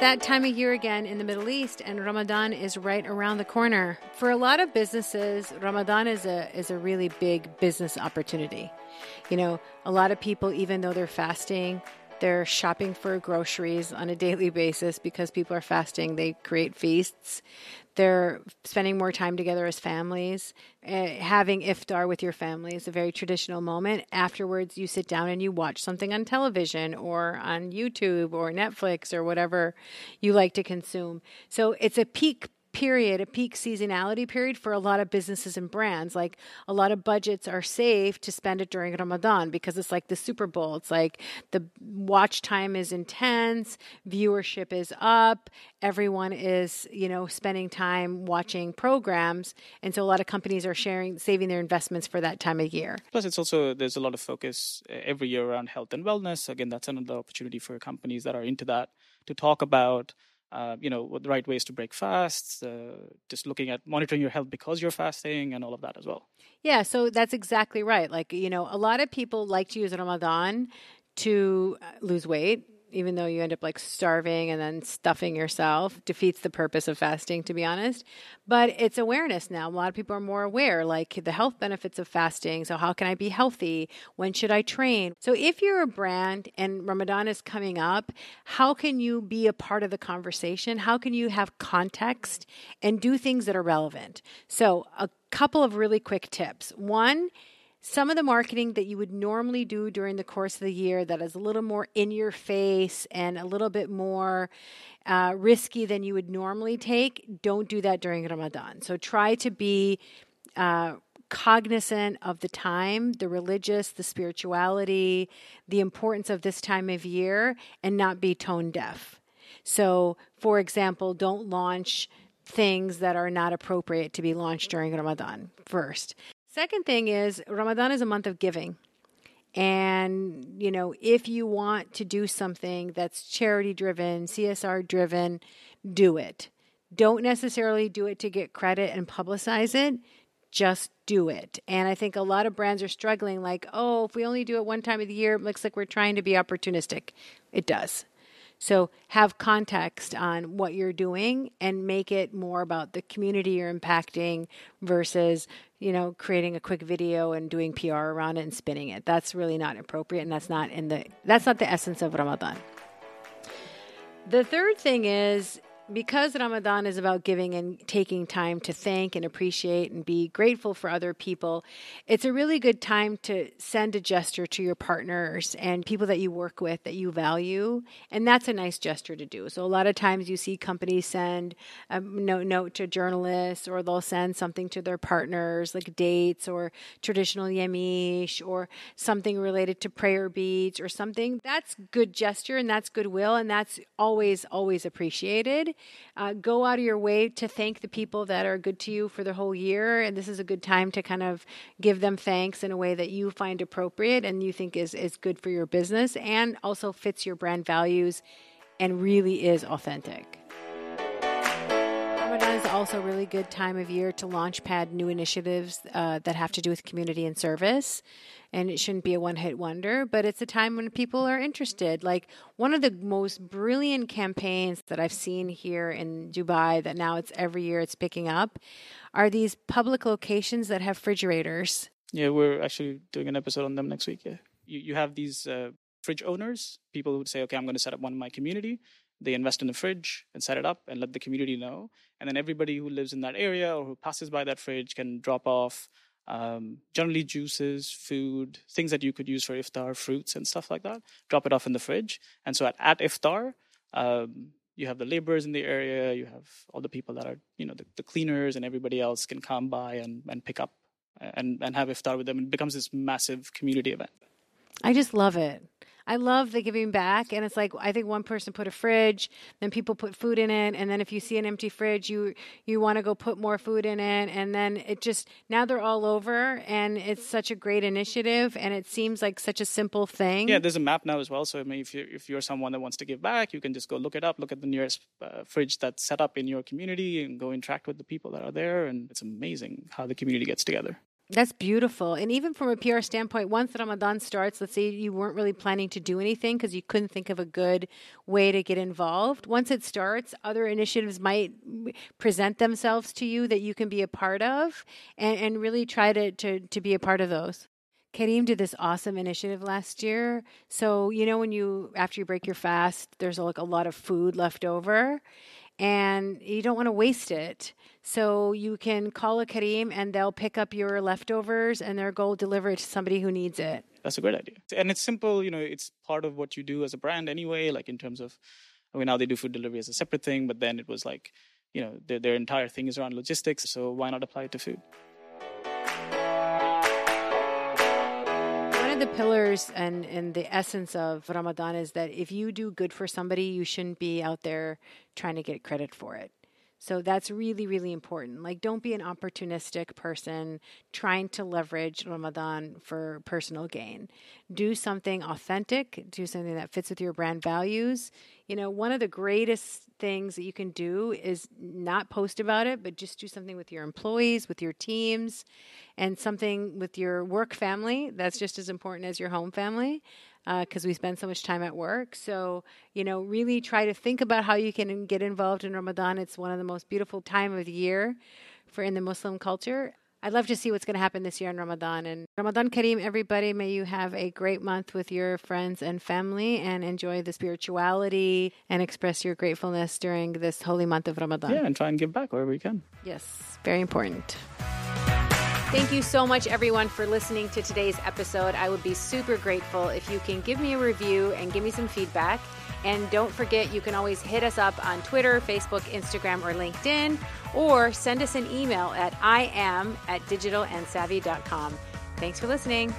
that time of year again in the Middle East, and Ramadan is right around the corner. For a lot of businesses, Ramadan is a is a really big business opportunity. You know, a lot of people, even though they're fasting, they're shopping for groceries on a daily basis because people are fasting. They create feasts. They're spending more time together as families. Uh, having iftar with your family is a very traditional moment. Afterwards, you sit down and you watch something on television or on YouTube or Netflix or whatever you like to consume. So it's a peak period, a peak seasonality period for a lot of businesses and brands. Like a lot of budgets are saved to spend it during Ramadan because it's like the Super Bowl. It's like the watch time is intense, viewership is up, everyone is, you know, spending time watching programs. And so a lot of companies are sharing, saving their investments for that time of year. Plus, it's also, there's a lot of focus uh, every year around health and wellness. Again, that's another opportunity for companies that are into that to talk about uh, you know, what the right ways to break fasts, uh, just looking at monitoring your health because you're fasting and all of that as well. Yeah, so that's exactly right. Like, you know, a lot of people like to use Ramadan to uh, lose weight even though you end up like starving and then stuffing yourself defeats the purpose of fasting to be honest. But it's awareness now. A lot of people are more aware like the health benefits of fasting. So how can i be healthy? When should i train? So if you're a brand and ramadan is coming up how can you be a part of the conversation? How can you have context and do things that are relevant? So a couple of really quick tips. One some of the marketing that you would normally do during the course of the year that is a little more in your face and a little bit more uh, risky than you would normally take, don't do that during Ramadan. So try to be uh, cognizant of the time, the religious, the spirituality, the importance of this time of year, and not be tone deaf. So, for example, don't launch things that are not appropriate to be launched during Ramadan first. Second thing is Ramadan is a month of giving. And, you know, if you want to do something that's charity driven, CSR driven, do it. Don't necessarily do it to get credit and publicize it. Just do it. And I think a lot of brands are struggling like, oh, if we only do it one time of the year, it looks like we're trying to be opportunistic. It does. So have context on what you're doing and make it more about the community you're impacting versus, you know, creating a quick video and doing PR around it and spinning it. That's really not appropriate and that's not in the that's not the essence of Ramadan. The third thing is because Ramadan is about giving and taking time to thank and appreciate and be grateful for other people, it's a really good time to send a gesture to your partners and people that you work with that you value. And that's a nice gesture to do. So, a lot of times you see companies send a note, note to journalists or they'll send something to their partners, like dates or traditional yamish or something related to prayer beads or something. That's good gesture and that's goodwill and that's always, always appreciated. Uh, go out of your way to thank the people that are good to you for the whole year. And this is a good time to kind of give them thanks in a way that you find appropriate and you think is, is good for your business and also fits your brand values and really is authentic. Also a really good time of year to launch pad new initiatives uh, that have to do with community and service and it shouldn't be a one hit wonder, but it's a time when people are interested. Like one of the most brilliant campaigns that I've seen here in Dubai that now it's every year it's picking up are these public locations that have refrigerators. Yeah, we're actually doing an episode on them next week. Yeah. You, you have these uh, fridge owners, people who say, okay, I'm going to set up one in my community. They invest in the fridge and set it up and let the community know. And then everybody who lives in that area or who passes by that fridge can drop off um, generally juices, food, things that you could use for iftar, fruits and stuff like that. Drop it off in the fridge. And so at, at iftar, um, you have the laborers in the area, you have all the people that are, you know, the, the cleaners and everybody else can come by and, and pick up and, and have iftar with them. It becomes this massive community event. I just love it. I love the giving back, and it's like I think one person put a fridge, then people put food in it, and then if you see an empty fridge, you you want to go put more food in it, and then it just now they're all over, and it's such a great initiative, and it seems like such a simple thing. Yeah, there's a map now as well. So I mean, if you if you're someone that wants to give back, you can just go look it up, look at the nearest uh, fridge that's set up in your community, and go interact with the people that are there, and it's amazing how the community gets together. That's beautiful. And even from a PR standpoint, once Ramadan starts, let's say you weren't really planning to do anything because you couldn't think of a good way to get involved. Once it starts, other initiatives might present themselves to you that you can be a part of and, and really try to, to, to be a part of those. Careem did this awesome initiative last year. So, you know, when you, after you break your fast, there's like a lot of food left over and you don't want to waste it. So you can call a Careem and they'll pick up your leftovers and they'll go deliver it to somebody who needs it. That's a great idea. And it's simple, you know, it's part of what you do as a brand anyway, like in terms of, I mean, now they do food delivery as a separate thing, but then it was like, you know, their, their entire thing is around logistics. So why not apply it to food? Of the pillars and, and the essence of Ramadan is that if you do good for somebody, you shouldn't be out there trying to get credit for it. So that's really, really important. Like, don't be an opportunistic person trying to leverage Ramadan for personal gain. Do something authentic, do something that fits with your brand values. You know, one of the greatest things that you can do is not post about it, but just do something with your employees, with your teams, and something with your work family. That's just as important as your home family because uh, we spend so much time at work. So, you know, really try to think about how you can get involved in Ramadan. It's one of the most beautiful time of the year for in the Muslim culture. I'd love to see what's going to happen this year in Ramadan. And Ramadan Kareem, everybody, may you have a great month with your friends and family and enjoy the spirituality and express your gratefulness during this holy month of Ramadan. Yeah, and try and give back wherever you can. Yes, very important. Thank you so much, everyone, for listening to today's episode. I would be super grateful if you can give me a review and give me some feedback. And don't forget, you can always hit us up on Twitter, Facebook, Instagram, or LinkedIn, or send us an email at iam at digitalandsavvy.com. Thanks for listening.